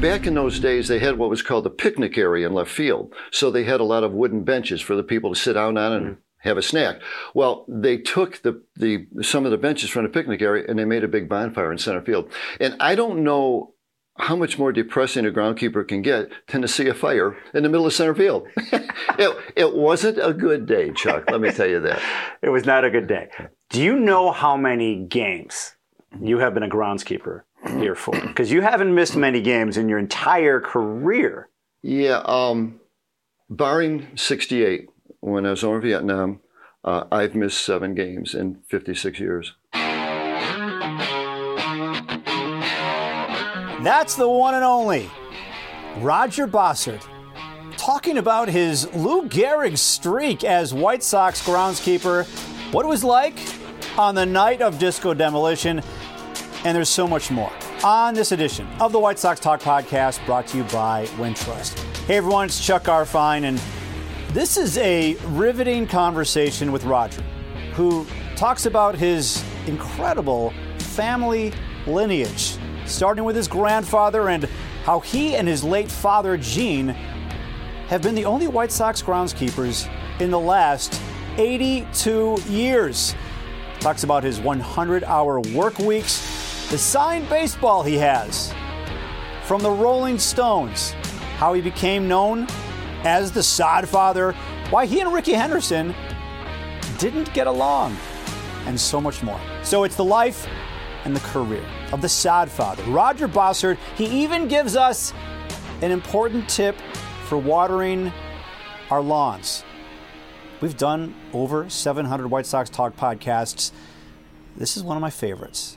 back in those days, they had what was called the picnic area in left field. So they had a lot of wooden benches for the people to sit down on and have a snack. Well, they took the, the some of the benches from the picnic area and they made a big bonfire in center field. And I don't know how much more depressing a groundkeeper can get than to see a fire in the middle of center field. it, it wasn't a good day, Chuck. Let me tell you that. It was not a good day. Do you know how many games you have been a groundskeeper here for? Because you haven't missed many games in your entire career. Yeah, um, barring 68, when I was over in Vietnam, uh, I've missed seven games in 56 years. That's the one and only Roger Bossard talking about his Lou Gehrig streak as White Sox groundskeeper, what it was like on the night of disco demolition, and there's so much more on this edition of the White Sox Talk podcast brought to you by Wintrust. Hey everyone, it's Chuck Garfien, and this is a riveting conversation with Roger, who talks about his incredible family lineage starting with his grandfather and how he and his late father, Gene, have been the only White Sox groundskeepers in the last 82 years. Talks about his 100 hour work weeks, the signed baseball he has from the Rolling Stones, how he became known as the Sodfather, why he and Rickey Henderson didn't get along, and so much more. So it's the life and the career of the Sodfather, Roger Bossard. He even gives us an important tip for watering our lawns. We've done over 700 White Sox Talk podcasts. This is one of my favorites.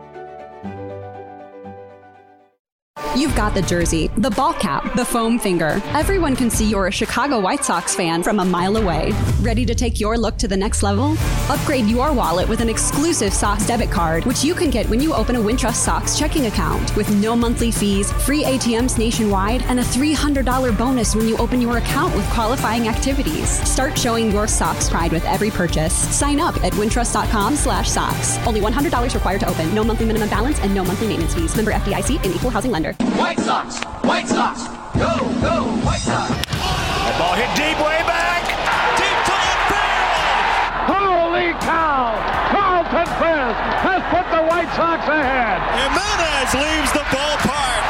You've got the jersey, the ball cap, the foam finger. Everyone can see you're a Chicago White Sox fan from a mile away. Ready to take your look to the next level? Upgrade your wallet with an exclusive Sox debit card, which you can get when you open a Wintrust Sox checking account with no monthly fees, free ATMs nationwide, and a $300 bonus when you open your account with qualifying activities. Start showing your Sox pride with every purchase. Sign up at wintrust.com slash Sox. Only $100 required to open. No monthly minimum balance and no monthly maintenance fees. Member FDIC and equal housing lender. White Sox! White Sox! Go, go, White Sox! That ball hit deep way back! Deep to left field! Holy cow! Carlton Fisk has put the White Sox ahead! Jimenez leaves the ballpark!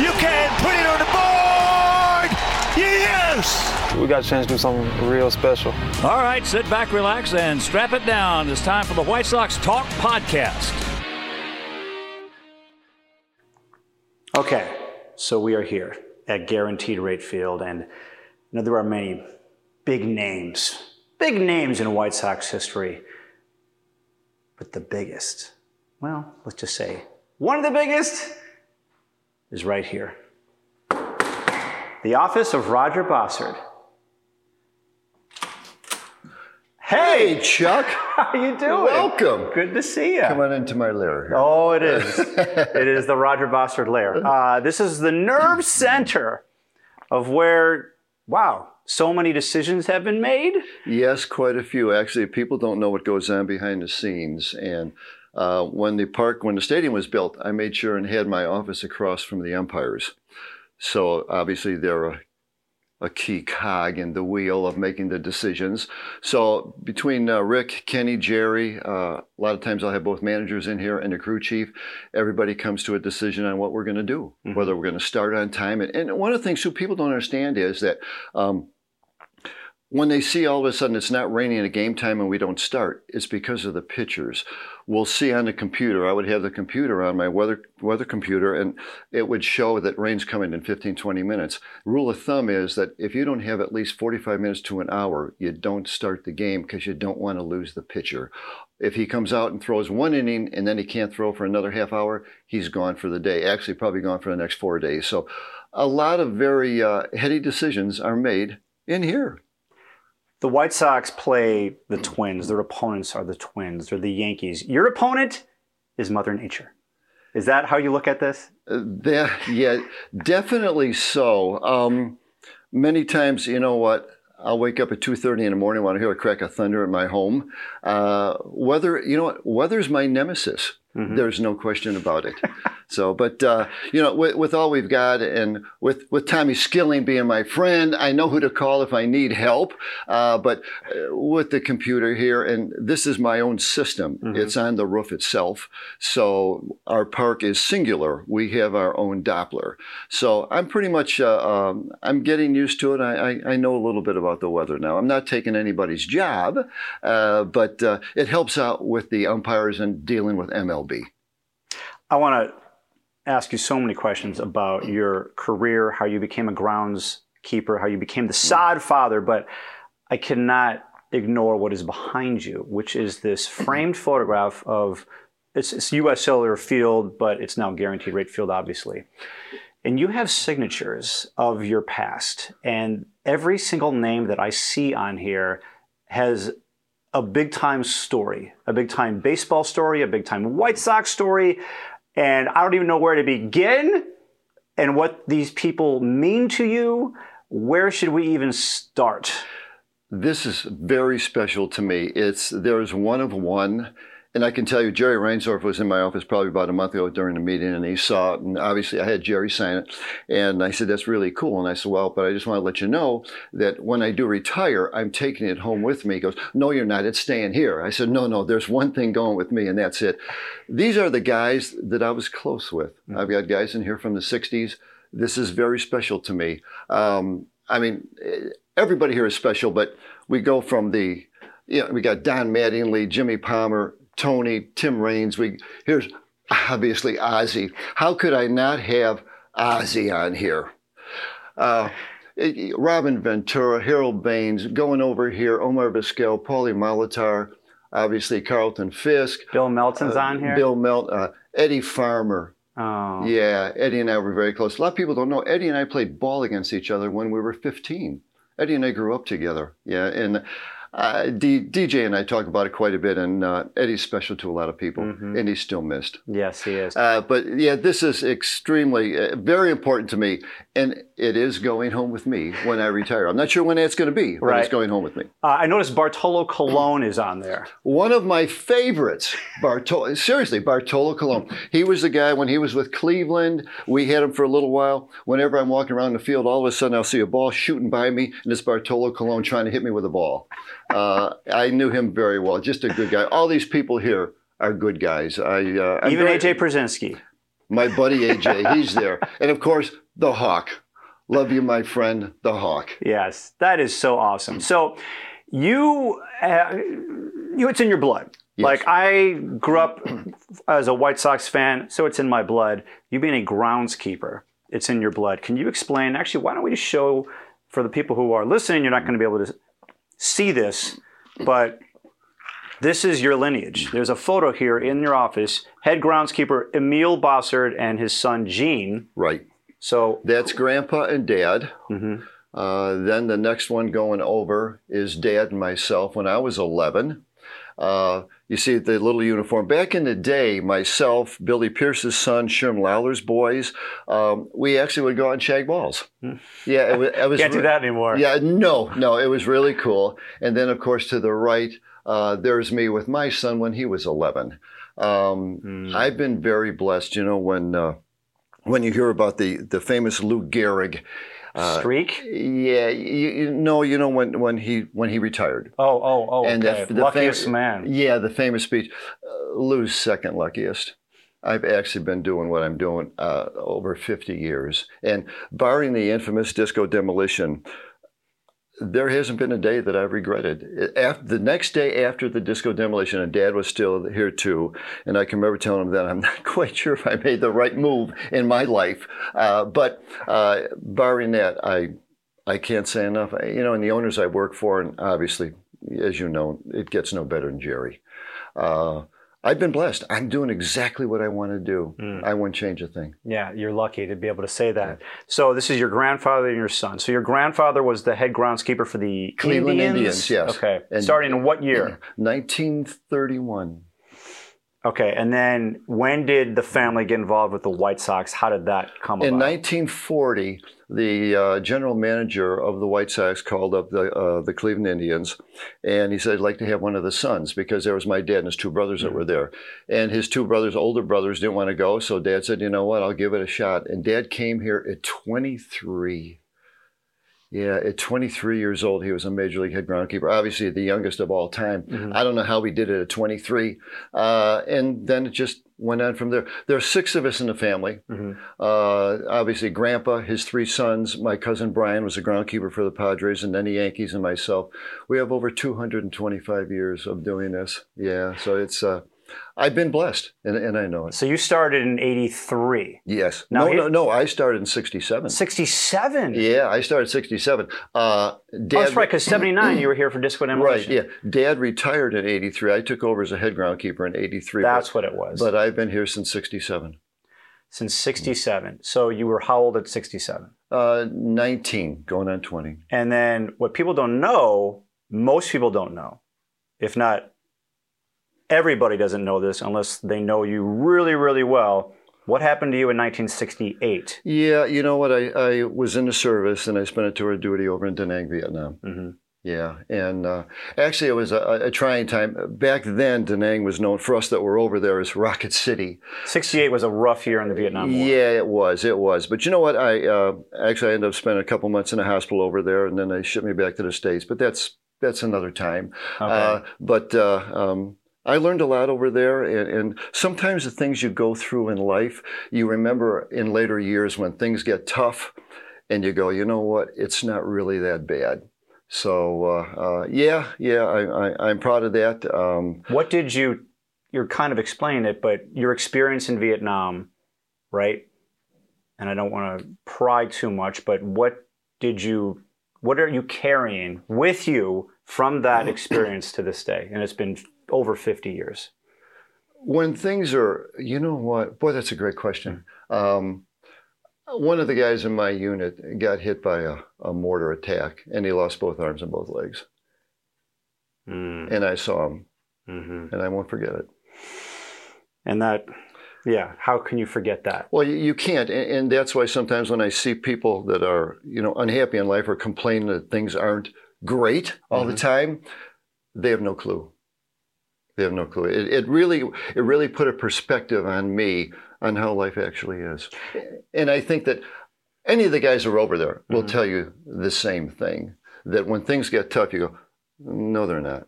You can put it on the board! Yes! We got a chance to do something real special. All right, sit back, relax, and strap it down. It's time for the White Sox Talk Podcast. Okay, so we are here at Guaranteed Rate Field, and you know there are many big names, big names in White Sox history, but the biggest, well, let's just say one of the biggest is right here. The office of Roger Bossard. Hey, Chuck. How you doing? Welcome. Good to see you. Come on into my lair here. Oh, it is. it is the Roger Bossard lair. Uh, this is the nerve center of where, wow, so many decisions have been made. Yes, quite a few. Actually, people don't know what goes on behind the scenes. And uh, when the park, when the stadium was built, I made sure and had my office across from the umpires. So obviously they're a a key cog in the wheel of making the decisions. So between uh, Rick, Kenny, Jerry, uh, a lot of times I'll have both managers in here and the crew chief. Everybody comes to a decision on what we're going to do, mm-hmm. whether we're going to start on time. And, and, one of the things who people don't understand is that um, when they see all of a sudden it's not raining at game time and we don't start, it's because of the pitchers. We'll see on the computer. I would have the computer on my weather weather computer, and it would show that rain's coming in 15, 20 minutes. Rule of thumb is that if you don't have at least 45 minutes to an hour, you don't start the game because you don't want to lose the pitcher. If he comes out and throws one inning and then he can't throw for another half hour, he's gone for the day. Actually, probably gone for the next four days. So, a lot of very uh, heady decisions are made in here. The White Sox play the Twins. Their opponents are the Twins. They're the Yankees. Your opponent is Mother Nature. Is that how you look at this? Uh, that, yeah, definitely so. Um, many times, you know what? I'll wake up at 2.30 in the morning when I hear a crack of thunder in my home. Uh, weather, you know what? Weather's my nemesis. Mm-hmm. There's no question about it. so, but uh, you know, with, with, all we've got, and with with Tommy Skilling being my friend, I know who to call if I need help. Uh, but uh, with the computer here, and this is my own system. Mm-hmm. It's on the roof itself. So our park is singular. We have our own Doppler. So I'm pretty much uh, um, I'm getting used to it. I, I, I, know a little bit about the weather now. I'm not taking anybody's job, uh, but uh, it helps out with the umpires and dealing with MLB. I want to ask you so many questions about your career, how you became a groundskeeper, how you became the mm. sod father, but I cannot ignore what is behind you, which is this mm-hmm. framed photograph of it's, it's U.S. Cellular Field, but it's now Guaranteed Rate Field, obviously. And you have signatures of your past, and every single name that I see on here has a big time story, a big time baseball story, a big time White Sox story. And I don't even know where to begin and what these people mean to you. Where should we even start? This is very special to me. It's there's one of one and I can tell you, Jerry Reinsdorf was in my office probably about a month ago during the meeting, and he saw it. And obviously, I had Jerry sign it. And I said, That's really cool. And I said, Well, but I just want to let you know that when I do retire, I'm taking it home with me. He goes, No, you're not. It's staying here. I said, No, no, there's one thing going with me, and that's it. These are the guys that I was close with. Mm-hmm. I've got guys in here from the 60s. This is very special to me. Um, I mean, everybody here is special, but we go from the you know, we got Don Mattingly, Jimmy Palmer, Tony, Tim Raines. We here's obviously Ozzie. How could I not have Ozzie on here? Uh, Robin Ventura, Harold Baines, going over here, Omar Vizquel, Paulie Molitor, obviously Carlton Fisk. Bill Melton's uh, on here. Bill Melton, uh, Eddie Farmer. Oh. Yeah, Eddie and I were very close. A lot of people don't know Eddie and I played ball against each other when we were 15. Eddie and I grew up together. Yeah, and uh, D- DJ and I talk about it quite a bit, and uh, Eddie's special to a lot of people, mm-hmm. and he's still missed. Yes, he is. Uh, but yeah, this is extremely, uh, very important to me, and it is going home with me when I retire. I'm not sure when that's going to be, but right. it's going home with me. Uh, I noticed Bartolo Colon is on there. One of my favorites, Bartolo. seriously, Bartolo Colon. He was the guy when he was with Cleveland. We had him for a little while. Whenever I'm walking around the field, all of a sudden I'll see a ball shooting by me, and it's Bartolo Colon trying to hit me with a ball. Uh, I knew him very well. Just a good guy. All these people here are good guys. I uh, even very, AJ Pierzynski. My buddy AJ, he's there, and of course the Hawk. Love you, my friend, the Hawk. Yes, that is so awesome. So you, uh, you, it's in your blood. Yes. Like I grew up as a White Sox fan, so it's in my blood. You being a groundskeeper, it's in your blood. Can you explain? Actually, why don't we just show for the people who are listening? You're not going to be able to see this, but this is your lineage. There's a photo here in your office. Head groundskeeper Emil Bossard and his son Gene. Right. So that's grandpa and dad. Mm-hmm. Uh, then the next one going over is dad and myself when I was 11. Uh, you see the little uniform. Back in the day, myself, Billy Pierce's son, Sherm Lollar's boys, um, we actually would go out and shag balls. Hmm. Yeah, it was. It was Can't do that anymore. Yeah, no, no, it was really cool. And then, of course, to the right, uh, there's me with my son when he was 11. Um, mm. I've been very blessed. You know, when uh, when you hear about the the famous Lou Gehrig uh, streak? Yeah, you, you know, you know when when he when he retired. Oh, oh, oh. And okay. the, the luckiest fam- man. Yeah, the famous speech. Uh, Lou's second luckiest. I've actually been doing what I'm doing uh, over 50 years, and barring the infamous disco demolition, there hasn't been a day that I've regretted. After, the next day after the disco demolition, and Dad was still here too, and I can remember telling him that I'm not quite sure if I made the right move in my life. Uh, but uh, barring that, I I can't say enough. You know, and the owners I work for, and obviously, as you know, it gets no better than Jerry. uh, I've been blessed. I'm doing exactly what I want to do. Mm. I wouldn't change a thing. Yeah, you're lucky to be able to say that. So this is your grandfather and your son. So your grandfather was the head groundskeeper for the Cleveland Indians. Indians, yes. Okay. And- Starting in what year? 1931. Okay, and then when did the family get involved with the White Sox? How did that come about? In 1940, the uh, general manager of the White Sox called up the uh, the Cleveland Indians, and he said, "I'd like to have one of the sons because there was my dad and his two brothers that were there, and his two brothers, older brothers, didn't want to go. So Dad said, "You know what? I'll give it a shot." And Dad came here at 23. Yeah, at 23 years old, he was a major league head groundkeeper. Obviously, the youngest of all time. I don't know how he did it at 23. Uh, and then it just went on from there. There are six of us in the family. Uh, obviously, Grandpa, his three sons, my cousin Brian was a groundkeeper for the Padres, and then the Yankees, and myself. We have over 225 years of doing this. Yeah, so it's. Uh, I've been blessed, and, and I know it. so you started in 83. Yes. Now no, no, no. I started in '67. 67? Yeah, I started '67. Uh, Dad, Oh, that's right, because 79 you were here for Disco Right, yeah. Dad retired in 83. I took over as a head groundkeeper in 83. That's but, what it was. But I've been here since 67. Since 67. So you were how old at 67? Uh, 19, going on 20. And then what people don't know, most people don't know, if not everybody doesn't know this unless they know you really, really well. What happened to you in 1968? Yeah, you know what? I, I was in the service and I spent a tour of duty over in Da Nang, Vietnam. Mm-hmm. Yeah, and uh, actually, it was a, a trying time. Back then, Da Nang was known for us that were over there as Rocket City. 68 was a rough year in the Vietnam War. Yeah, it was. It was. But you know what? I uh, actually I ended up spending a couple months in a hospital over there, and then they shipped me back to the states. But that's that's another time. Okay. Uh, but uh, um, I learned a lot over there, and, and sometimes the things you go through in life, you remember in later years when things get tough, and you go, you know what? It's not really that bad. So uh, uh, yeah, yeah, I, I, I'm proud of that. Um, What did you, you're kind of explaining it, but your experience in Vietnam, right? And I don't want to pry too much, but what did you, what are you carrying with you from that experience to this day? And it's been over 50 years. when things are, you know what? Boy, that's a great question. Um, one of the guys in my unit got hit by a, a mortar attack and he lost both arms and both legs. And I saw him Mm-hmm. and I won't forget it. And that, yeah, how can you forget that? Well, you, you can't. And, and that's why sometimes when I see people that are, you know, unhappy in life or complain that things aren't great all the time, they have no clue. They have no clue. It, it really, it really put a perspective on me on how life actually is. And I think that any of the guys who are over there will mm-hmm. tell you the same thing. That when things get tough, you go, no, they're not.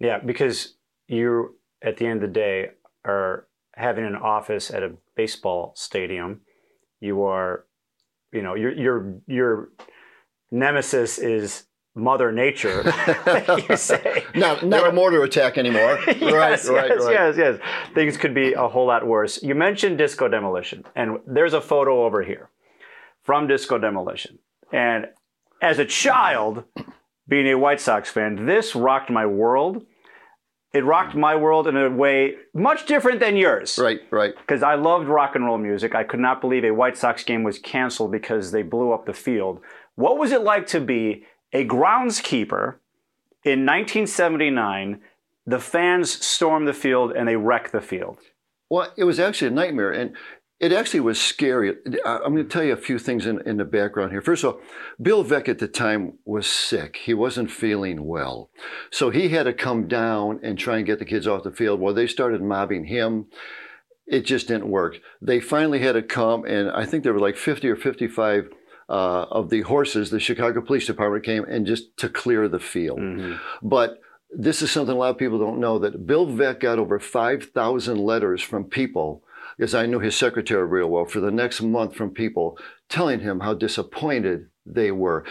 Yeah, because you, at the end of the day, are having an office at a baseball stadium. You are, you know, your your your nemesis is Mother Nature. you say. Not, not a mortar attack anymore. yes, right, right, yes, right. yes, yes. Things could be a whole lot worse. You mentioned disco demolition, and there's a photo over here from disco demolition. And as a child, being a White Sox fan, this rocked my world. It rocked my world in a way much different than yours. Right, right. Because I loved rock and roll music. I could not believe a White Sox game was canceled because they blew up the field. What was it like to be a groundskeeper in 1979? The fans storm the field and they wreck the field. Well, it was actually a nightmare, and it actually was scary. I'm going to tell you a few things in, in the background here. First of all, Bill Veeck at the time was sick. He wasn't feeling well. So he had to come down and try and get the kids off the field. Well, they started mobbing him. It just didn't work. They finally had to come, and I think there were like 50 or 55 uh, of the horses, the Chicago Police Department came and just to clear the field. But this is something a lot of people don't know that Bill Veeck got over 5,000 letters from people, because I knew his secretary real well, for the next month from people telling him how disappointed they were.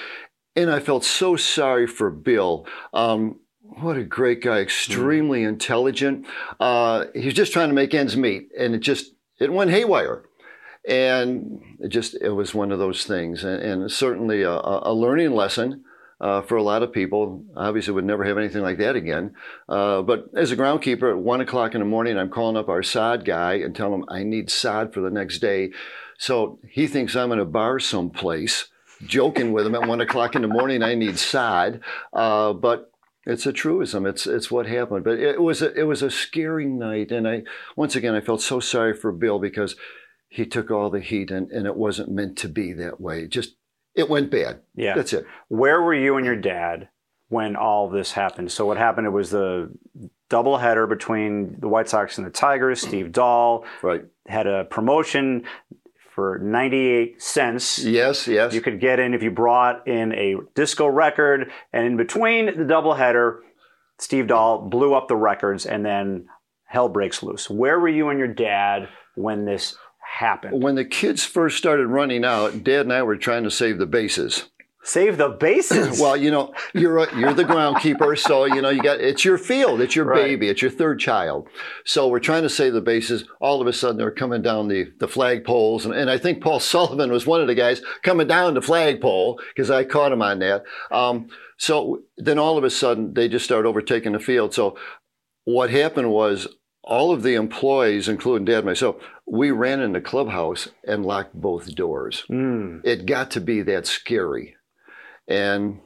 And I felt so sorry for Bill. Um, what a great guy, extremely intelligent. Uh, he was just trying to make ends meet, and it just it went haywire. And it just it was one of those things, and, and certainly a, a learning lesson uh, for a lot of people. Obviously, would never have anything like that again. Uh, but as a groundkeeper, at one o'clock in the morning, I'm calling up our sod guy and telling him I need sod for the next day. So he thinks I'm in a bar someplace, joking with him at one o'clock in the morning. I need sod, uh, but it's a truism. It's it's what happened. But it was a, it was a scary night, and I once again I felt so sorry for Bill because he took all the heat, and, and it wasn't meant to be that way. Just it went bad. Yeah. That's it. Where were you and your dad when all this happened? So what happened? It was the doubleheader between the White Sox and the Tigers. Steve Dahl right. had a promotion for 98 cents. Yes, yes. You could get in if you brought in a disco record, and in between the doubleheader, Steve Dahl blew up the records, and then hell breaks loose. Where were you and your dad when this happened? When the kids first started running out, Dad and I were trying to save the bases. Save the bases. well, you know, you're a, you're the groundkeeper, so you know you got it's your field, it's your Right. baby, it's your third child. So we're trying to save the bases. All of a sudden, they're coming down the the flag poles, and, and I think Paul Sullivan was one of the guys coming down the flagpole because I caught him on that. Um, so then all of a sudden, they just start overtaking the field. So what happened was all of the employees, including Dad and myself, we ran in the clubhouse and locked both doors. Mm. It got to be that scary, and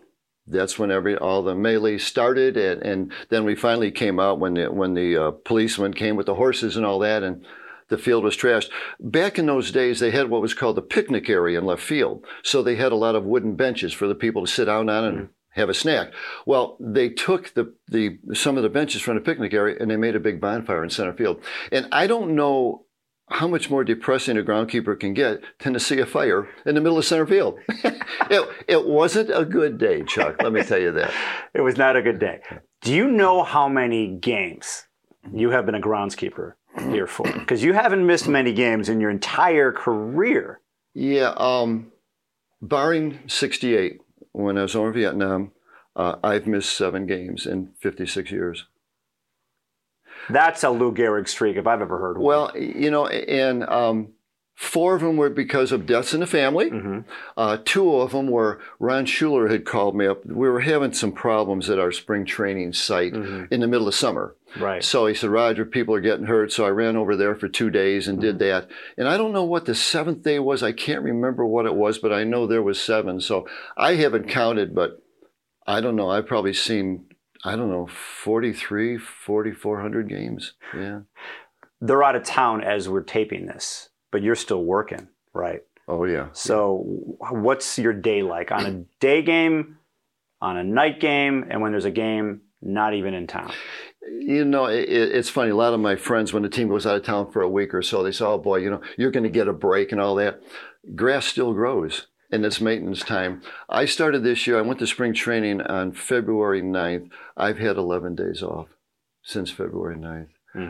that's when every all the melee started, and, and then we finally came out when the when the uh, policemen came with the horses and all that, and the field was trashed. Back in those days, they had what was called the picnic area in left field, so they had a lot of wooden benches for the people to sit down on and have a snack. Well, they took the, the some of the benches from the picnic area and they made a big bonfire in center field. And I don't know how much more depressing a groundkeeper can get than to see a fire in the middle of center field. it, it wasn't a good day, Chuck. Let me tell you that. It was not a good day. Do you know how many games you have been a groundskeeper here for? Because you haven't missed many games in your entire career. Yeah, um, barring 68, when I was over in Vietnam, uh, I've missed seven games in 56 years. That's a Lou Gehrig streak if I've ever heard one. Well, you know, and um, four of them were because of deaths in the family. Mm-hmm. Uh, two of them were Ron Schueler had called me up. We were having some problems at our spring training site in the middle of summer. Mm-hmm. Right. So he said, Roger, people are getting hurt. So I ran over there for two days and did that. And I don't know what the seventh day was. I can't remember what it was, but I know there was seven. So I haven't counted, but I don't know. I've probably seen, I don't know, 43, 4,400 games. Yeah. They're out of town as we're taping this, but you're still working, right? Oh, yeah. So, what's your day like on a day game, on a night game, and when there's a game not even in town? You know, it, it's funny. A lot of my friends, when the team goes out of town for a week or so, they say, "Oh boy, you know, you're going to get a break and all that." Grass still grows, and it's maintenance time. I started this year. I went to spring training on February 9th. I've had 11 days off since February 9th,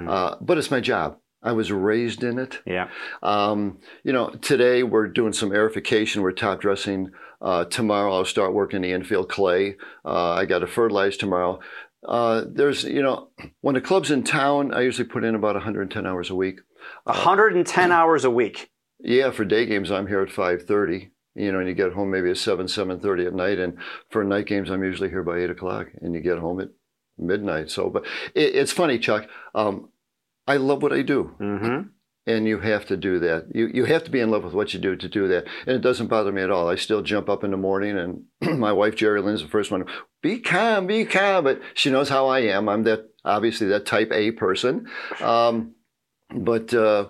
uh, but it's my job. I was raised in it. Yeah. Um, you know, today we're doing some aerification. We're top dressing. Uh, tomorrow I'll start working the infield clay. Uh, I got to fertilize tomorrow. Uh, there's, you know, when the club's in town, I usually put in about 110 hours a week. 110 hours a week. Yeah, for day games I'm here at 5:30. You know, and you get home maybe at 7, 7:30 at night, and for night games I'm usually here by 8 o'clock, and you get home at midnight. So, but it, it's funny, Chuck. Um, I love what I do. Mm-hmm. And you have to do that. You you have to be in love with what you do to do that. And it doesn't bother me at all. I still jump up in the morning, and my wife Jerry Lynn's the first one. Be calm, be calm. But she knows how I am. I'm that obviously that type A person. Um, but uh,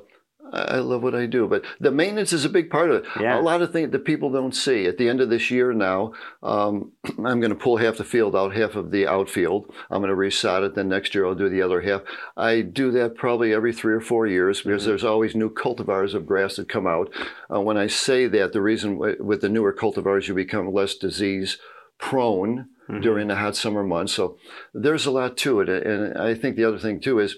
I love what I do. But the maintenance is a big part of it. Yeah. A lot of things that people don't see. At the end of this year now, um, I'm going to pull half the field out, half of the outfield. I'm going to resod it. Then next year I'll do the other half. I do that probably every three or four years because there's always new cultivars of grass that come out. Uh, when I say that, the reason w- with the newer cultivars you become less disease prone during the hot summer months. So there's a lot to it. And I think the other thing too is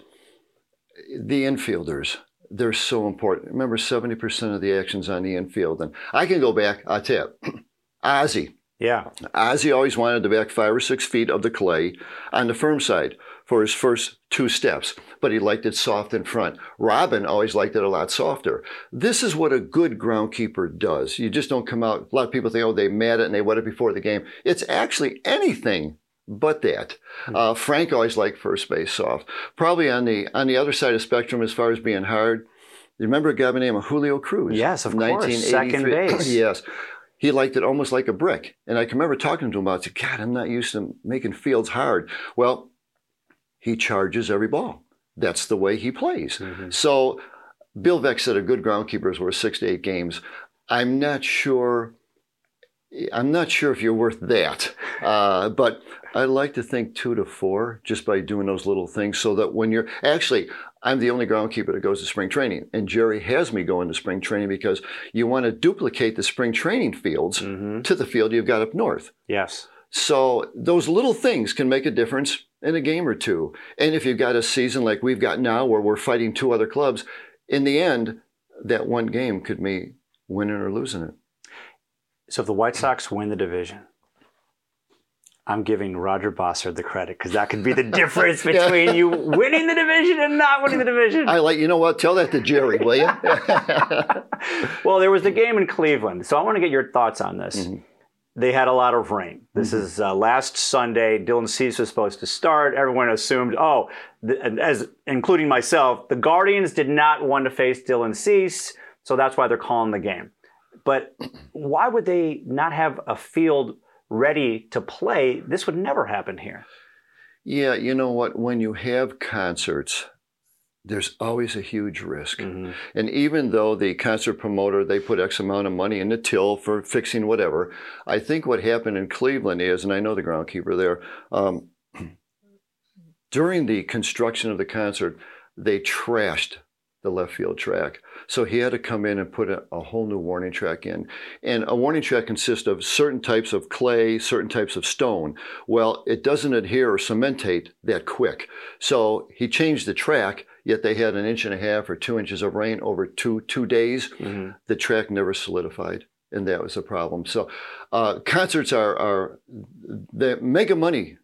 the infielders. They're so important. Remember, 70% of the action's on the infield. And I can go back, I'll tell Ozzie. Yeah. Ozzie always wanted the back five or six feet of the clay on the firm side. for his first two steps, but he liked it soft in front. Robin always liked it a lot softer. This is what a good groundkeeper does. You just don't come out. A lot of people think, oh, they mat it and they wet it before the game. It's actually anything but that. Uh, Frank always liked first base soft. Probably on the on the other side of the spectrum, as far as being hard, you remember a guy by the name of Julio Cruz? Yes, of course. Second base. yes. He liked it almost like a brick. And I can remember talking to him about it. God, I'm not used to making fields hard. Well, he charges every ball. That's the way he plays. Mm-hmm. So Bill Veeck said a good groundkeeper is worth six to eight games. I'm not sure. I'm not sure if you're worth that, uh, but I like to think two to four just by doing those little things so that when you're actually, I'm the only groundkeeper that goes to spring training. And Jerry has me going to spring training because you want to duplicate the spring training fields mm-hmm. to the field you've got up north. Yes. So those little things can make a difference in a game or two. And if you've got a season like we've got now where we're fighting two other clubs, in the end, that one game could be winning or losing it. So if the White Sox win the division, I'm giving Roger Bossard the credit because that could be the difference between yeah. you winning the division and not winning the division. I like, you know what? Tell that to Jerry, will you? well, there was the game in Cleveland, so I want to get your thoughts on this. Mm-hmm. They had a lot of rain. This mm-hmm. is uh, last Sunday. Dylan Cease was supposed to start. Everyone assumed, oh, the, as including myself, the Guardians did not want to face Dylan Cease, so that's why they're calling the game. But why would they not have a field ready to play, this would never happen here. Yeah, you know what? When you have concerts, there's always a huge risk. Mm-hmm. And even though the concert promoter, they put X amount of money in the till for fixing whatever, I think what happened in Cleveland is, and I know the groundkeeper there, um, during the construction of the concert, they trashed the left field track. So he had to come in and put a, a, whole new warning track in. And a warning track consists of certain types of clay, certain types of stone. Well, it doesn't adhere or cementate that quick. So he changed the track, yet they had an inch and a half or two inches of rain over two, two days. Mm-hmm. The track never solidified. And that was a problem. So uh, concerts are, are they make a money,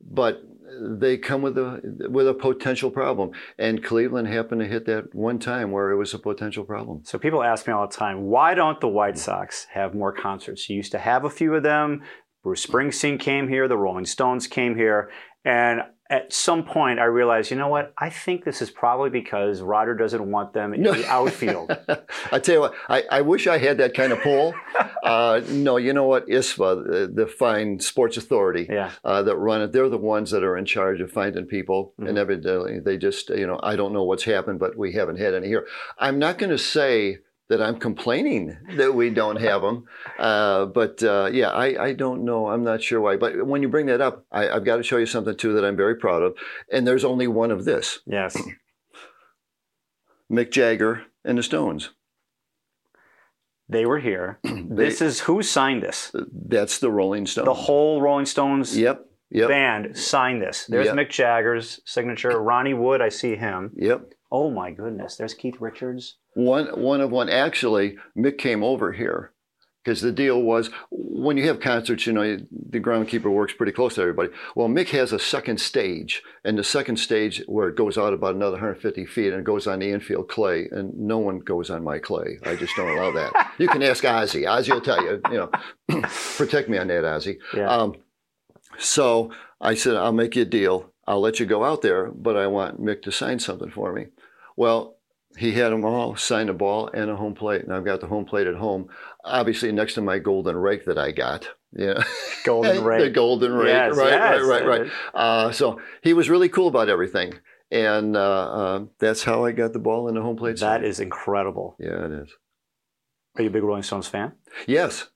but they come with a with a potential problem. And Cleveland happened to hit that one time where it was a potential problem. So people ask me all the time, why don't the White mm. Sox have more concerts? You used to have a few of them. Bruce Springsteen came here, the Rolling Stones came here, and at some point I realized, you know what? I think this is probably because Roger doesn't want them in no. the outfield. I tell you what, I, I, wish I had that kind of pull. uh, no, you know what? ISFA, the, the fine sports authority yeah. uh, that run it, they're the ones that are in charge of finding people. Mm-hmm. And evidently they just, you know, I don't know what's happened, but we haven't had any here. I'm not going to say that I'm complaining that we don't have them. Uh, but uh, yeah, I, I, don't know. I'm not sure why. But when you bring that up, I, have got to show you something too that I'm very proud of. And there's only one of this. Yes. Mick Jagger and the Stones. They were here. they, this is who signed this? That's the Rolling Stones. The whole Rolling Stones yep, yep. band signed this. There's yep. Mick Jagger's signature. Ronnie Wood, I see him. Yep. Oh my goodness. There's Keith Richards. One, one of one. Actually, Mick came over here because the deal was when you have concerts, you know, the groundkeeper works pretty close to everybody. Well, Mick has a second stage, and the second stage where it goes out about another 150 feet and it goes on the infield clay, and no one goes on my clay. I just don't allow that. you can ask Ozzie. Ozzie will tell you, you know, protect me on that, Ozzie. Yeah. Um, so I said, I'll make you a deal. I'll let you go out there, but I want Mick to sign something for me. Well, he had them all sign a ball and a home plate, and I've got the home plate at home, obviously next to my golden rake that I got. Yeah, golden rake, the golden rake, yes, right, yes. right, right, right, uh, so he was really cool about everything, and uh, uh, that's how I got the ball in the home plate. That is incredible. Yeah, it is. Are you a big Rolling Stones fan? Yes.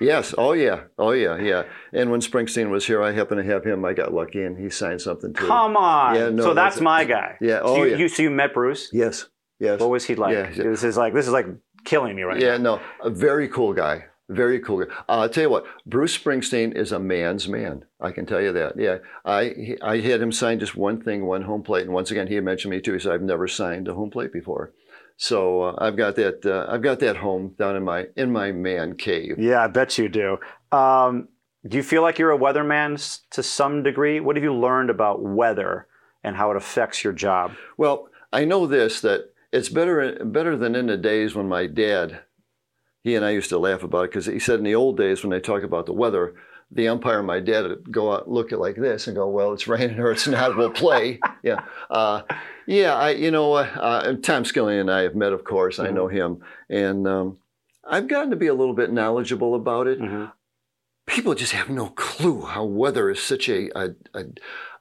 Yes. Oh yeah. Oh yeah. Yeah. And when Springsteen was here, I happened to have him. I got lucky, and he signed something too. Come on. Yeah. No. So that's, that's my guy. Yeah. Oh so you, yeah. You so you met Bruce? Yes. Yes. What was he like? Yeah. This is like this is like killing me right yeah, now. Yeah. No. A very cool guy. Very cool. Uh, I'll tell you what, Bruce Springsteen is a man's man. I can tell you that. Yeah, I I had him sign just one thing, one home plate, and once again he had mentioned me too. He said I've never signed a home plate before. So uh, I've got that. Uh, I've got that home down in my in my man cave. Yeah, I bet you do. Um, Do you feel like you're a weatherman to some degree? What have you learned about weather and how it affects your job? Well, I know this that it's better better than in the days when my dad, he and I used to laugh about it because he said in the old days when they talk about the weather, the umpire and my dad would go out look at like this and go, well, it's raining or it's not, we'll play. yeah, uh, yeah. I you know uh, Tom Skilling and I have met, of course. I know him, and um, I've gotten to be a little bit knowledgeable about it. People just have no clue how weather is such a, a, a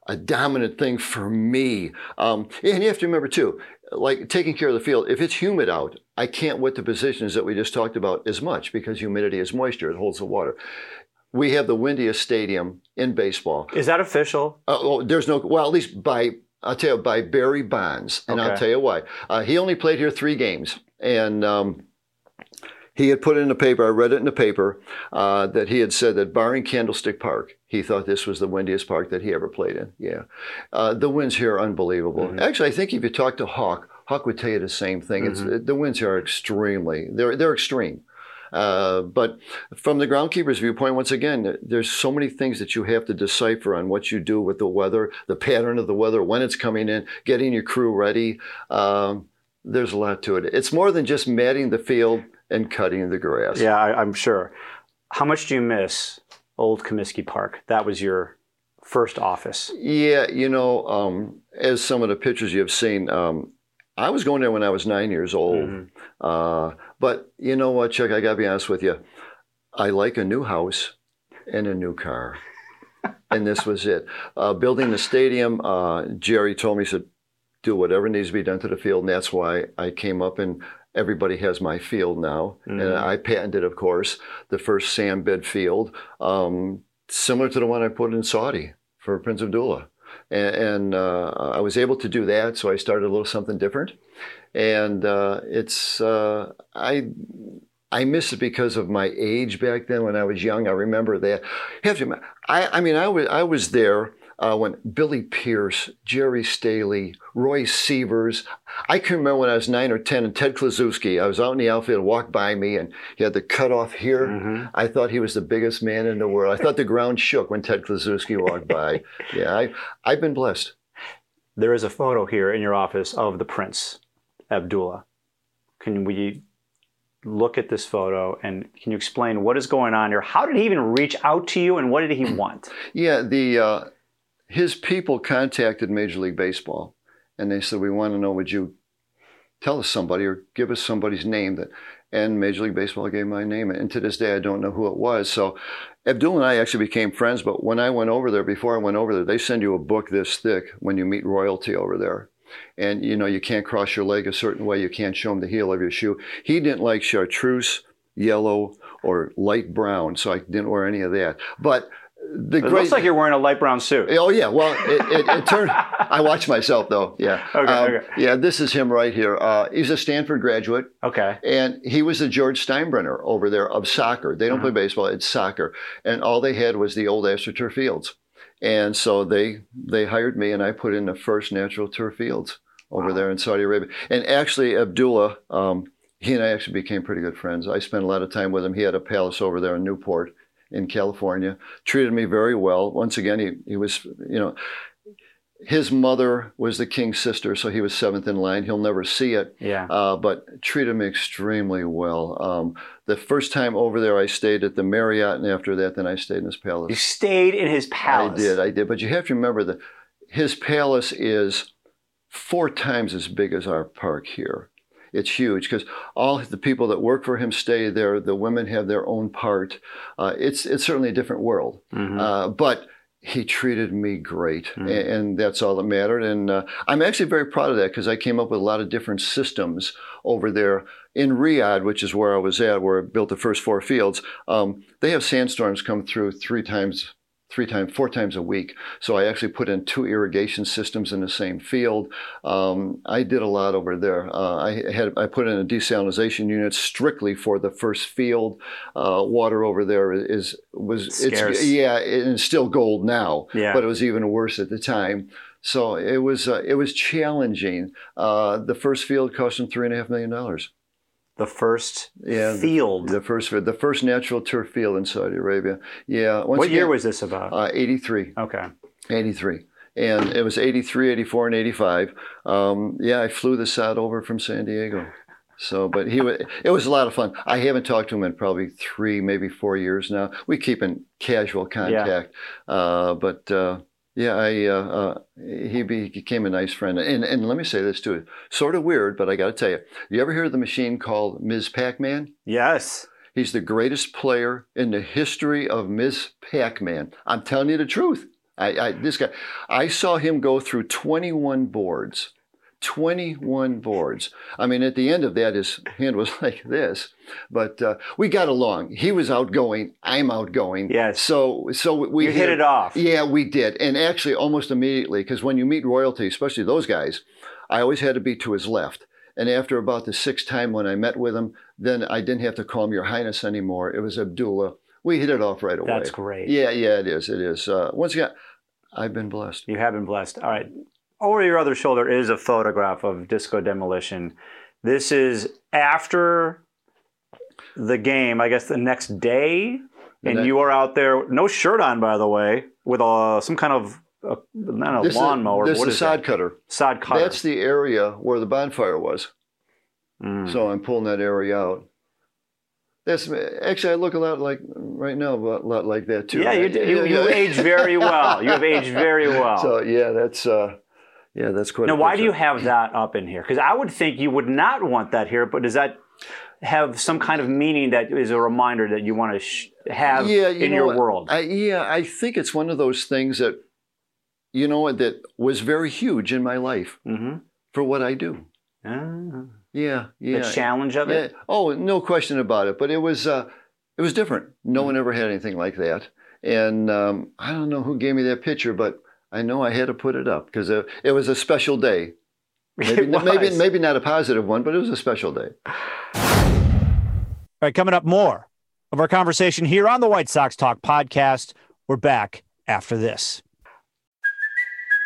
a dominant thing for me. Um, and you have to remember too, like taking care of the field. If it's humid out, I can't wet the positions that we just talked about as much because humidity is moisture; it holds the water. We have the windiest stadium in baseball. Is that official? Uh, well, there's no. Well, at least by I'll tell you by Barry Bonds, and I'll tell you why. Uh, he only played here three games, and. Um, he had put it in the paper, I read it in the paper, uh, that he had said that barring Candlestick Park, he thought this was the windiest park that he ever played in. Yeah. Uh, the winds here are unbelievable. Actually, I think if you talk to Hawk, Hawk would tell you the same thing. It's, the winds here are extremely, they're, they're extreme. Uh, but from the groundkeeper's viewpoint, once again, there's so many things that you have to decipher on what you do with the weather, the pattern of the weather, when it's coming in, getting your crew ready. Um, there's a lot to it. It's more than just matting the field and cutting the grass. Yeah, I, I'm sure. How much do you miss Old Comiskey Park? That was your first office. Yeah, you know, um, as some of the pictures you've seen, um, I was going there when I was nine years old. Uh, but you know what, Chuck? I got to be honest with you. I like a new house and a new car. and this was it. Uh, building the stadium, uh, Jerry told me, he said, do whatever needs to be done to the field. And that's why I came up and everybody has my field now. And I patented, of course, the first sand bed field, um, similar to the one I put in Saudi for Prince Abdullah. And, and uh, I was able to do that, so I started a little something different. And uh, it's, uh, I, I miss it because of my age back then when I was young. I remember that. Have to I, I mean, I was, I was there uh, when Billy Pierce, Gerry Staley, Roy Sievers. I can remember when I was nine or ten, and Ted Kluszewski. I was out in the outfield, walked by me, and he had the cutoff here. I thought he was the biggest man in the world. I thought the ground shook when Ted Kluszewski walked by. Yeah, I, I've been blessed. There is a photo here in your office of the Prince Abdullah. Can we look at this photo and can you explain what is going on here? How did he even reach out to you and what did he want? Yeah, the uh, his people contacted Major League Baseball, and they said, "We want to know. Would you tell us somebody or give us somebody's name that?" And Major League Baseball gave my name, and to this day, I don't know who it was. So, Abdul and I actually became friends. But when I went over there, before I went over there, they send you a book this thick when you meet royalty over there. And you know you can't cross your leg a certain way. You can't show him the heel of your shoe. He didn't like chartreuse, yellow, or light brown, so I didn't wear any of that. But the It great looks like you're wearing a light brown suit. Oh yeah, well it, it, it turned. I watch myself though. Yeah. Okay, Um, okay. Yeah, this is him right here. Uh, he's a Stanford graduate, Okay. and he was the George Steinbrenner over there of soccer. They don't play baseball; it's soccer, and all they had was the old AstroTurf fields, and so they they hired me, and I put in the first natural turf fields over there in Saudi Arabia. And actually, Abdullah. Um, he and I actually became pretty good friends. I spent a lot of time with him. He had a palace over there in Newport, in California. Treated me very well. Once again, he, he was, you know, his mother was the king's sister, so he was seventh in line. He'll never see it, Yeah. uh, but treated me extremely well. Um, the first time over there, I stayed at the Marriott, and after that, then I stayed in his palace. You stayed in his palace. I did, I did. But you have to remember that his palace is four times as big as our park here. It's huge because all the people that work for him stay there. The women have their own part. Uh, it's it's certainly a different world, uh, but he treated me great, a- and, that's all that mattered. And uh, I'm actually very proud of that because I came up with a lot of different systems over there in Riyadh, which is where I was at, where I built the first four fields. Um, they have sandstorms come through three times three times, four times a week. So I actually put in two irrigation systems in the same field. Um, I did a lot over there. Uh, I had I put in a desalination unit strictly for the first field. Uh, water over there is was Scarce. it's yeah, it's still gold now, Yeah. but it was even worse at the time. So it was uh, it was challenging. Uh, the first field cost them three and a half million dollars. The first Yeah, field. The first, the first natural turf field in Saudi Arabia. Yeah. What year was this about? Uh, 83. okay. 83. And it was 83, 84, and 85. Um, yeah, I flew the sod over from San Diego. So, but he was, it was a lot of fun. I haven't talked to him in probably three, maybe four years now. We keep in casual contact. Uh, but uh, yeah, I, uh, uh, he became a nice friend. And, and let me say this too sort of weird, but I got to tell you, you ever hear of the machine called Ms. Pac Man? Yes. He's the greatest player in the history of Ms. Pac-Man. I'm telling you the truth. I, I this guy, I saw him go through 21 boards. 21 boards. I mean, at the end of that, his hand was like this, but uh, we got along. He was outgoing. I'm outgoing. Yes. So, so we You hit it off. Yeah, we did, and actually, almost immediately, because when you meet royalty, especially those guys, I always had to be to his left. And after about the sixth time when I met with him, then I didn't have to call him Your Highness anymore. It was Abdullah. We hit it off right away. That's great. Yeah, yeah, it is. It is. Uh, once again, I've been blessed. You have been blessed. All right. Over your other shoulder is a photograph of Disco Demolition. This is after the game, I guess the next day, and ne- you are out there, no shirt on, by the way, with a, some kind of uh not a This is- This what is sod that? cutter. Sod cutter. That's the area where the bonfire was. Mm. So I'm pulling that area out. That's actually I look a lot like right now, a lot like that too. yeah, you, you, you age very well. You have aged very well. So yeah, that's uh, yeah, that's quite. now, why do you have that up in here? Because I would think you would not want that here, but does that have some kind of meaning that is a reminder that you want to sh- have yeah, you in your what? world? I, yeah, I think it's one of those things that, you know, that was very huge in my life mm-hmm. for what I do. Ah, Yeah, yeah. the challenge of it. Yeah. Oh, no question about it. But it was uh, it was different. No one ever had anything like that. And um, I don't know who gave me that picture, but I know I had to put it up because it, it was a special day. Maybe, maybe maybe not a positive one, but it was a special day. All right, coming up more of our conversation here on the White Sox Talk podcast. We're back after this.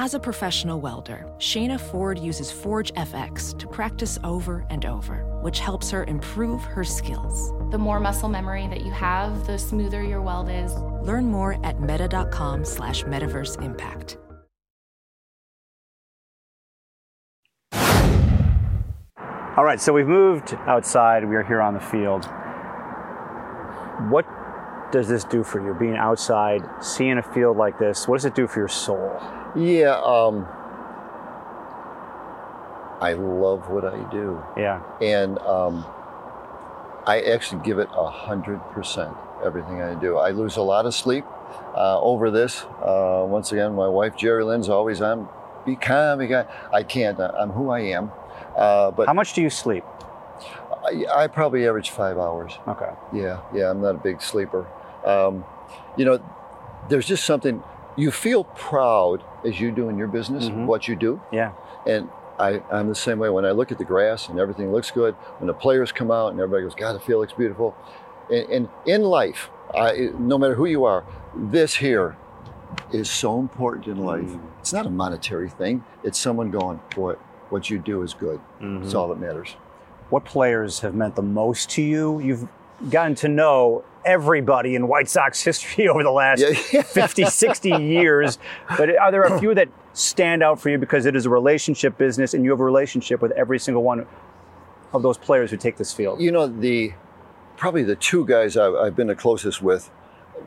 As a professional welder, Shayna Ford uses Forge FX to practice over and over, which helps her improve her skills. The more muscle memory that you have, the smoother your weld is. Learn more at meta.com slash metaverse impact. All right, so we've moved outside. We are here on the field. What does this do for you, being outside, seeing a field like this? What does it do for your soul? Yeah, um, I love what I do. Yeah. And um, I actually give it a hundred percent everything I do. I lose a lot of sleep uh, over this. Uh, once again, my wife Jerry Lynn's always on. Be calm, be calm. I can't. I'm who I am. Uh, but how much do you sleep? I, I probably average five hours. Okay. Yeah, yeah. I'm not a big sleeper. Um, you know, there's just something you feel proud as you do in your business, Mhm. what you do. Yeah. And I, I'm the same way. When I look at the grass and everything looks good, when the players come out and everybody goes, God, the field looks beautiful. And, and in life, I, no matter who you are, this here is so important in life. Mm. It's not a monetary thing. It's someone going, boy, what you do is good. That's Mhm. all that matters. What players have meant the most to you? You've gotten to know everybody in White Sox history over the last Yeah. 50, 60 years. But are there a few that stand out for you because it is a relationship business and you have a relationship with every single one of those players who take this field? You know, the probably the two guys I've, I've been the closest with,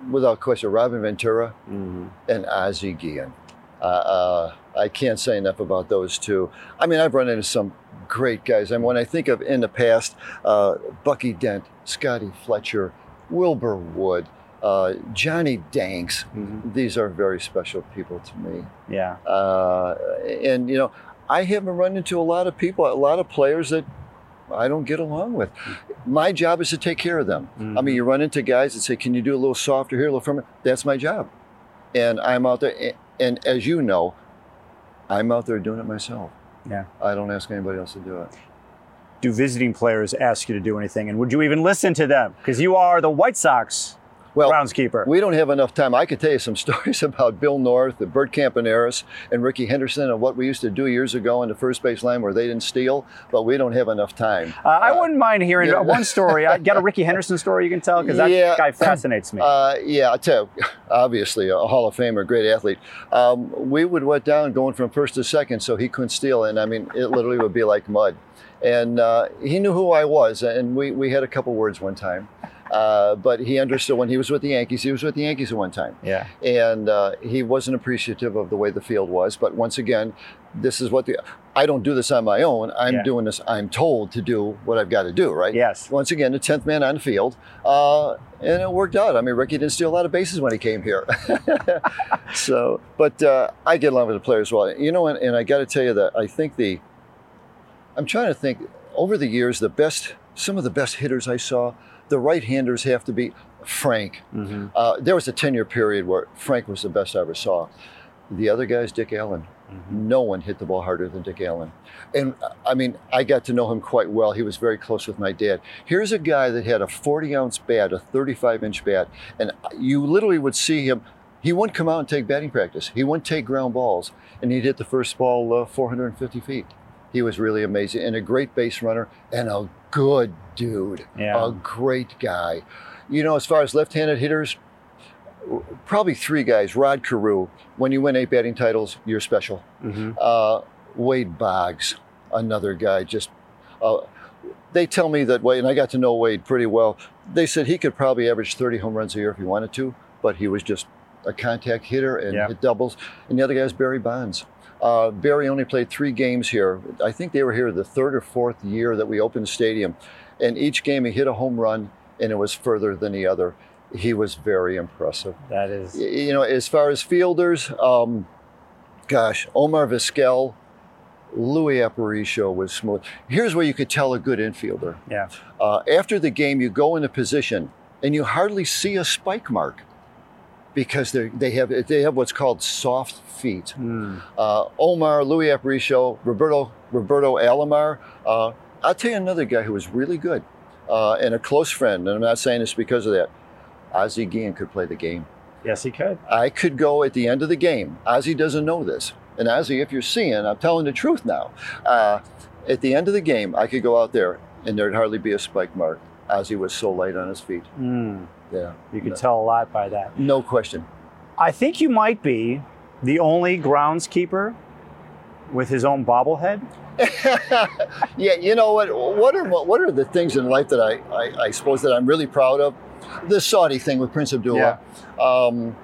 without question, Robin Ventura and Ozzie Guillen. Uh, uh, I can't say enough about those two. I mean, I've run into some great guys. I mean, when I think of in the past, uh, Bucky Dent, Scotty Fletcher, Wilbur Wood, uh, Johnny Danks, these are very special people to me. Yeah. Uh, and, you know, I haven't run into a lot of people, a lot of players that I don't get along with. My job is to take care of them. Mm-hmm. I mean, you run into guys that say, "Can you do a little softer here, a little firmer?" That's my job, and I'm out there. And as you know, I'm out there doing it myself. Yeah. I don't ask anybody else to do it. Do visiting players ask you to do anything, and would you even listen to them? Because you are the White Sox well, groundskeeper. We don't have enough time. I could tell you some stories about Bill North, and Bert Campaneris, and Rickey Henderson, and what we used to do years ago in the first base line where they didn't steal. But we don't have enough time. Uh, I wouldn't mind hearing yeah. one story. I got a Rickey Henderson story you can tell because that Yeah. guy fascinates me. Uh, yeah, I tell you, obviously a Hall of Famer, great athlete. Um, we would wet down going from first to second, so he couldn't steal, and I mean, it literally would be like mud. And uh, he knew who I was, and we, we had a couple words one time. Uh, but he understood when he was with the Yankees, he was with the Yankees at one time. yeah. And uh, he wasn't appreciative of the way the field was. But once again, this is what the I don't do this on my own. I'm Yeah. doing this. I'm told to do what I've got to do, right? Yes. Once again, the tenth man on the field, uh, and it worked out. I mean, Rickey didn't steal a lot of bases when he came here. so, but uh, I get along with the players well. You know, and, and I got to tell you that I think the I'm trying to think over the years the best some of the best hitters I saw the right-handers have to be Frank. Mm-hmm. Uh, there was a 10-year period where Frank was the best I ever saw. The other guy's Dick Allen. No one hit the ball harder than Dick Allen. And uh, I mean, I got to know him quite well. He was very close with my dad. Here's a guy that had a 40 ounce bat, a 35 inch bat, and you literally would see him. He wouldn't come out and take batting practice. He wouldn't take ground balls, and he'd hit the first ball uh, 450 feet. He was really amazing and a great base runner and a good dude. Yeah. A great guy. You know, as far as left handed hitters, probably three guys. Rod Carew. When you win eight batting titles, you're special. Mm-hmm. Uh, Wade Boggs, another guy. Just uh, they tell me that Wade, and I got to know Wade pretty well. They said he could probably average 30 home runs a year if he wanted to, but he was just a contact hitter and Yeah. hit doubles. And the other guy is Barry Bonds. Uh, Barry only played three games here. I think they were here the third or fourth year that we opened the stadium. And each game he hit a home run, and it was further than the other. He was very impressive. That is. You know, as far as fielders, um, gosh, Omar Vizquel, Luis Aparicio was smooth. Here's where you could tell a good infielder. Yeah. Uh, after the game, you go into position, and you hardly see a spike mark because they they have they have what's called soft feet. Mm. Uh, Omar, Luis Aparicio, Roberto Roberto Alomar. Uh, I'll tell you another guy who was really good uh, and a close friend, and I'm not saying this because of that. Ozzie Guillen could play the game. Yes, he could. I could go at the end of the game. Ozzie doesn't know this. And Ozzie, if you're seeing, I'm telling the truth now. Uh, at the end of the game, I could go out there and there'd hardly be a spike mark. Ozzie was so light on his feet. Mm. Yeah. You can no, tell a lot by that. no question. I think you might be the only groundskeeper with his own bobblehead. yeah, you know what? What are what are the things in life that I, I, I suppose that I'm really proud of? The Saudi thing with Prince Abdullah. Um,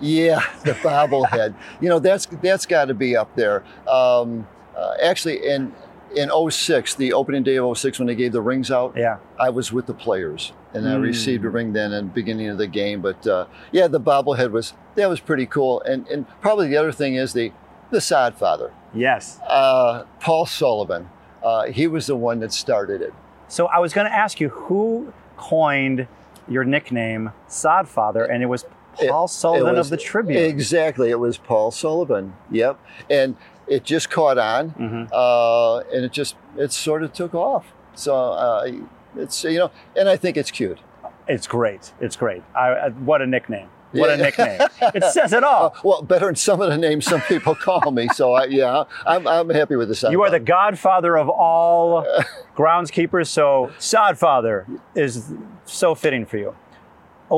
yeah, the bobblehead. you know that's that's got to be up there. Um, uh, actually, in in 06, the opening day of 06, when they gave the rings out, Yeah. I was with the players and I Mm. received a ring then in the beginning of the game. But uh, yeah, the bobblehead was that was pretty cool. And and probably the other thing is the the Sodfather, Yes. uh, Paul Sullivan. Uh, he was the one that started it. So I was going to ask you who coined your nickname Sodfather, and it was Paul Sullivan It was- of the Tribune. Exactly, it was Paul Sullivan. Yep, and it just caught on, Mhm. uh, and it just it sort of took off. So uh, it's you know, and I think it's cute. It's great. It's great. I, I, what a nickname. What a nickname. It says it all. Uh, well, better than some of the names some people call me. So I, yeah, I'm, I'm happy with the sound. You are the godfather of all groundskeepers, so Sodfather is so fitting for you.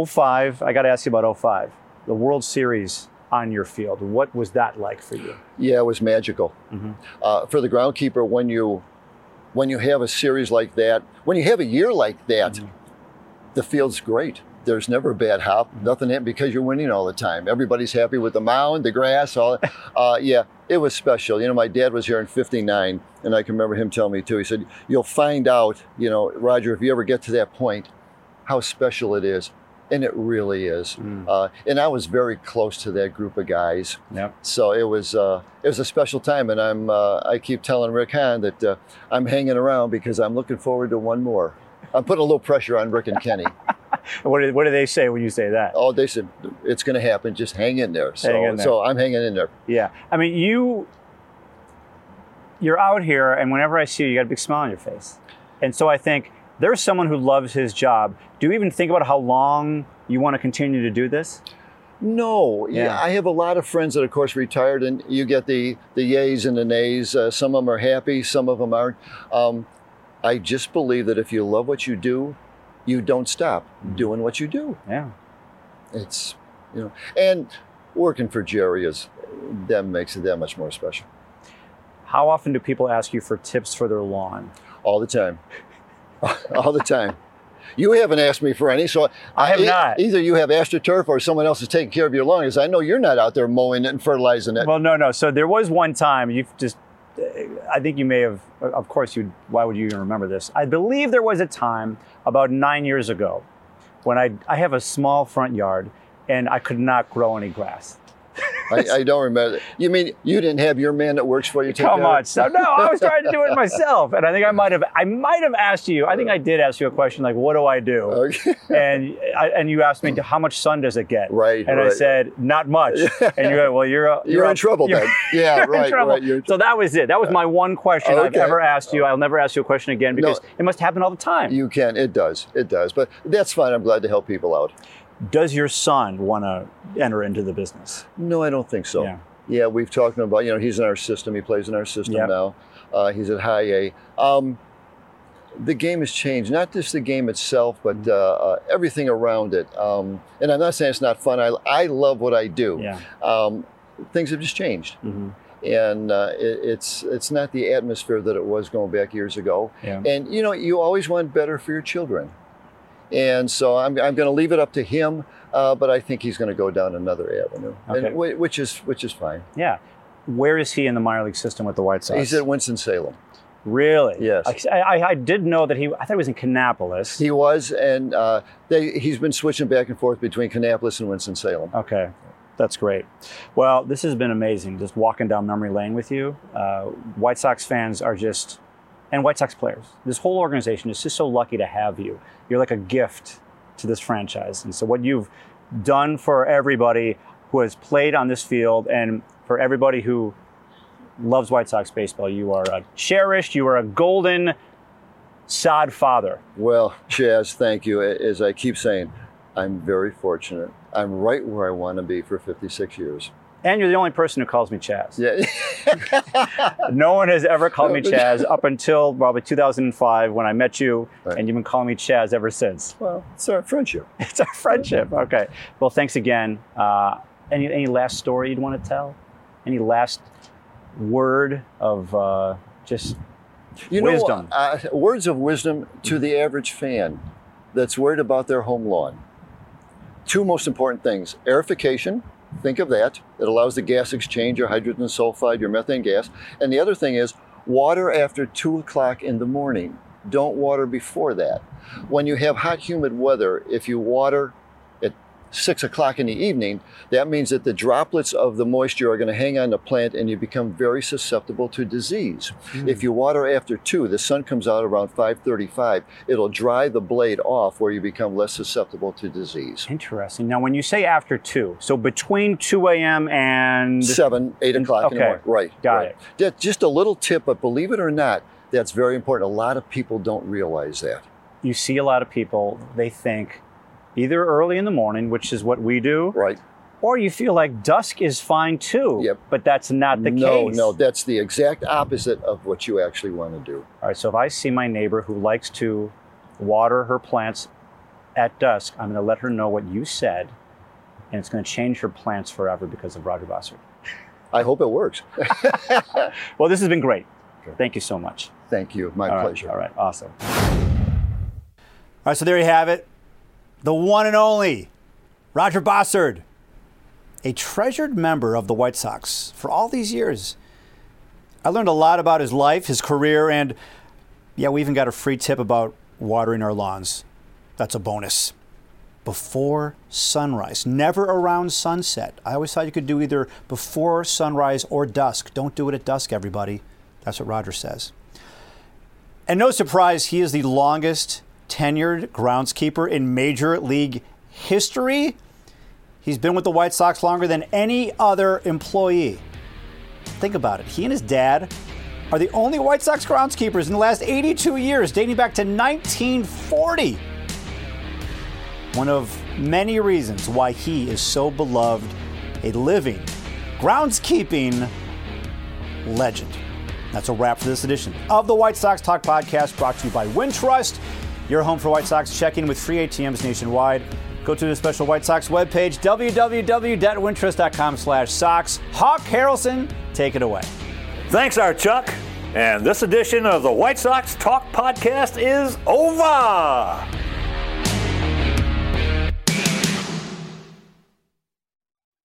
05, I got to ask you about 05, the World Series on your field. What was that like for you? Yeah, it was magical. Mhm. Uh, for the groundkeeper, when you when you have a series like that, when you have a year like that, Mm-hmm. the field's great. There's never a bad hop, nothing in because you're winning all the time. Everybody's happy with the mound, the grass, all. Uh, yeah, it was special. You know, my dad was here in '59, and I can remember him telling me too. He said, "You'll find out, you know, Roger, if you ever get to that point, how special it is and it really is. Mm. Uh, and I was very close to that group of guys. Yep. So it was uh, it was a special time, and I'm uh, I keep telling Rick Hahn that uh, I'm hanging around because I'm looking forward to one more. I'm putting a little pressure on Rick and Kenny. What do, what do they say when you say that? Oh, they said it's going to happen. Just hang in there. So Hang in there. so I'm hanging in there. Yeah. I mean, you you're out here, and whenever I see you, you got a big smile on your face. And so I think there's someone who loves his job. Do you even think about how long you want to continue to do this? No, yeah. Yeah. I have a lot of friends that, of course, retired, and you get the the yays and the nays. Uh, some of them are happy, some of them aren't. Um, I just believe that if you love what you do, you don't stop doing what you do. Yeah. It's you know, and working for Jerry is that makes it that much more special. How often do people ask you for tips for their lawn? All the time, all the time. You haven't asked me for any, so I have e- not. Either you have AstroTurf or someone else is taking care of your lawn. Because I know you're not out there mowing it and fertilizing it. Well, no, no. So there was one time you've just. I think you may have. Of course, you. Why would you even remember this? I believe there was a time about nine years ago when I I have a small front yard and I could not grow any grass. I, I don't remember. You mean you didn't have your man that works for you take Come on, so no, I was trying to do it myself, and I think I might have, I might have asked you. I think I did ask you a question like, "What do I do?" Okay. And I, and you asked me, "How much sun does it get?" Right, And I said, "Not much." And you go, "Well, you're uh, You're in up- trouble you're- then. Yeah, you're in right, trouble." right, you're- So that was it. That was my one question I've ever asked you. I'll never ask you a question again because it must happen all the time. You can. It does. It does. But that's fine. I'm glad to help people out. Does your son want to enter into the business? No, I don't think so. Yeah. Yeah, we've talked about, you know, he's in our system. He plays in our system Yep. now. Uh, he's at high A. Um, the game has changed, not just the game itself, but Mm-hmm. uh, uh, everything around it. Um, and I'm not saying it's not fun. I, I love what I do. Yeah. Um, things have just changed. Mhm. And uh, it, it's it's not the atmosphere that it was going back years ago. Yeah. And you know, you always want better for your children. And so I'm, I'm going to leave it up to him, uh, but I think he's going to go down another avenue, and Okay. whi- which is which is fine. Yeah. Where is he in the minor league system with the White Sox? He's at Winston Salem. Really? Yes. I, I, I did know that he. I thought he was in Kannapolis. He was, and uh, they, he's been switching back and forth between Kannapolis and Winston Salem. Okay, that's great. Well, this has been amazing. Just walking down memory lane with you. Uh, White Sox fans are just, and White Sox players. This whole organization is just so lucky to have you. You're like a gift to this franchise, and so what you've done for everybody who has played on this field, and for everybody who loves White Sox baseball, you are a cherished. You are a golden sod father. Well, Chaz, thank you. As I keep saying, I'm very fortunate. I'm right where I want to be for 56 years. And you're the only person who calls me Chaz. Yeah. No one has ever called me Chaz up until probably 2005 when I met you, and you've been calling me Chaz ever since. Well, it's our friendship. It's our friendship. Okay. Well, thanks again. Uh, any any last story you'd want to tell? Any last word of uh, just You know, wisdom? uh, words of wisdom to the average fan that's worried about their home lawn. Two most important things aerification, think of that. It allows the gas exchange, your hydrogen sulfide, your methane gas. And the other thing is water after two o'clock in the morning. Don't water before that. When you have hot, humid weather, if you water at six o'clock in the evening, that means that the droplets of the moisture are going to hang on the plant and you become very susceptible to disease. Hmm. If you water after two, the sun comes out around 5:35. It'll dry the blade off, where you become less susceptible to disease. Interesting. Now, when you say after two, so between 2 a.m. and Seven, eight o'clock in the Okay. morning. Right. Got right. it. That, just a little tip, but believe it or not, that's very important. A lot of people don't realize that. you see a lot of people, they think either early in the morning, which is what we do, right? Or you feel like dusk is fine too. Yep. But that's not the no, case. no, no, that's the exact opposite of what you actually want to do. All right, so if I see my neighbor who likes to water her plants at dusk, I'm going to let her know what you said, and it's going to change her plants forever because of Roger Bossard. I hope it works. well, this has been great. Thank you so much. Thank you. My All right, pleasure. all right, awesome. All right, so there you have it. The one and only Roger Bossard, a treasured member of the White Sox for all these years. I learned a lot about his life, his career, and yeah, we even got a free tip about watering our lawns. That's a bonus. before sunrise, never around sunset. I always thought you could do either before sunrise or dusk. Don't do it at dusk, everybody. That's what Roger says. And no surprise, he is the longest tenured groundskeeper in Major League history. He's been with the White Sox longer than any other employee. Think about it. He and his dad are the only White Sox groundskeepers in the last 82 years, dating back to 1940. One of many reasons why he is so beloved, a living groundskeeping legend. That's a wrap for this edition of the White Sox Talk Podcast, brought to you by Wintrust, your home for White Sox. Check in with free ATMs nationwide. Go to the special White Sox webpage, www.wintrust.com slash Sox. Hawk Harrelson, take it away. Thanks, our Chuck. And this edition of the White Sox Talk Podcast is over.